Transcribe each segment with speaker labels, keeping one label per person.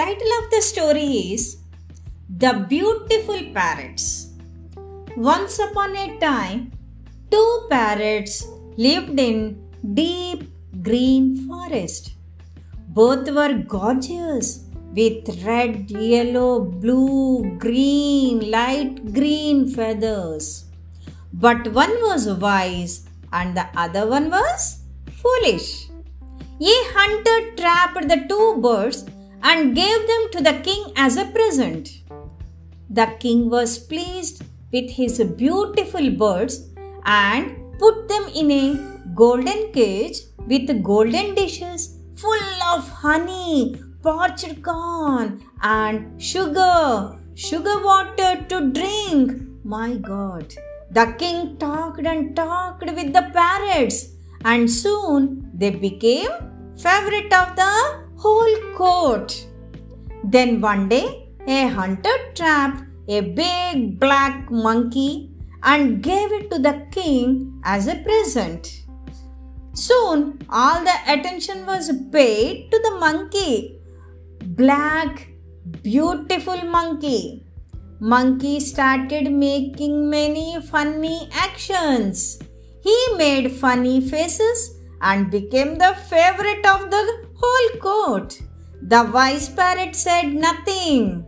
Speaker 1: Title of the story is The Beautiful Parrots. Once upon a time, two parrots lived in deep green forest. Both were gorgeous with red, yellow, blue, green, light green feathers. But one was wise and the other one was foolish. A hunter trapped the two birds and gave them to the king as a present. The king was pleased with his beautiful birds and put them in a golden cage with golden dishes full of honey, parched corn, and sugar, sugar water to drink. My God. The king talked and talked with the parrots, and soon they became favorite of the whole court. Then one day, a hunter trapped a big black monkey and gave it to the king as a present. Soon, all the attention was paid to the monkey. Black, beautiful monkey. Monkey started making many funny actions. He made funny faces and became the favorite of the whole court. The wise parrot said nothing.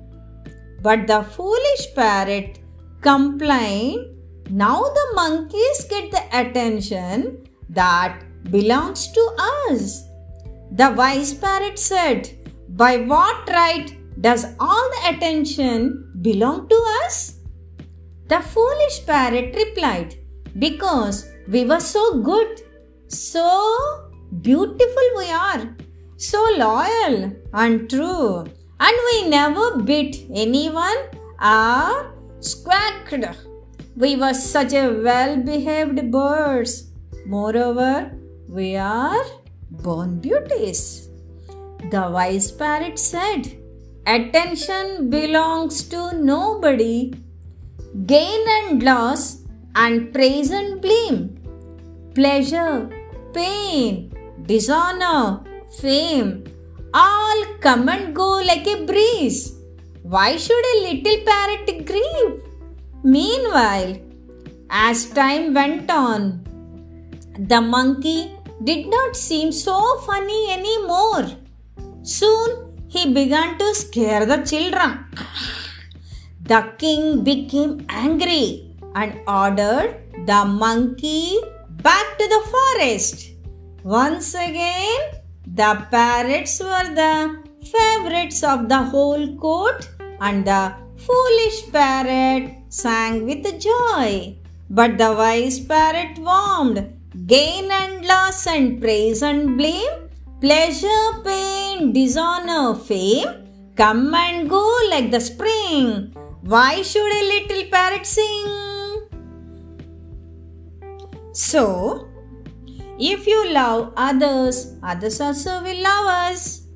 Speaker 1: But the foolish parrot complained, Now the monkeys get the attention that belongs to us. The wise parrot said, By what right does all the attention belong to us? The foolish parrot replied, Because we were so good, so beautiful we are, so loyal and true, and we never bit anyone or squawked. We were such a well behaved birds. Moreover, we are born beauties. The wise parrot said, Attention belongs to nobody. Gain and loss and praise and blame. Pleasure, pain, dishonor, fame all come and go like a breeze. Why should a little parrot grieve? Meanwhile, as time went on, the monkey did not seem so funny anymore. Soon he began to scare the children. The king became angry and ordered the monkey back to the forest. Once again, the parrots were the favorites of the whole court, and the foolish parrot sang with joy. But the wise parrot warned gain and loss and praise and blame Pleasure, pain, dishonor, fame come and go like the spring. Why should a little parrot sing? So, if you love others, others also will love us.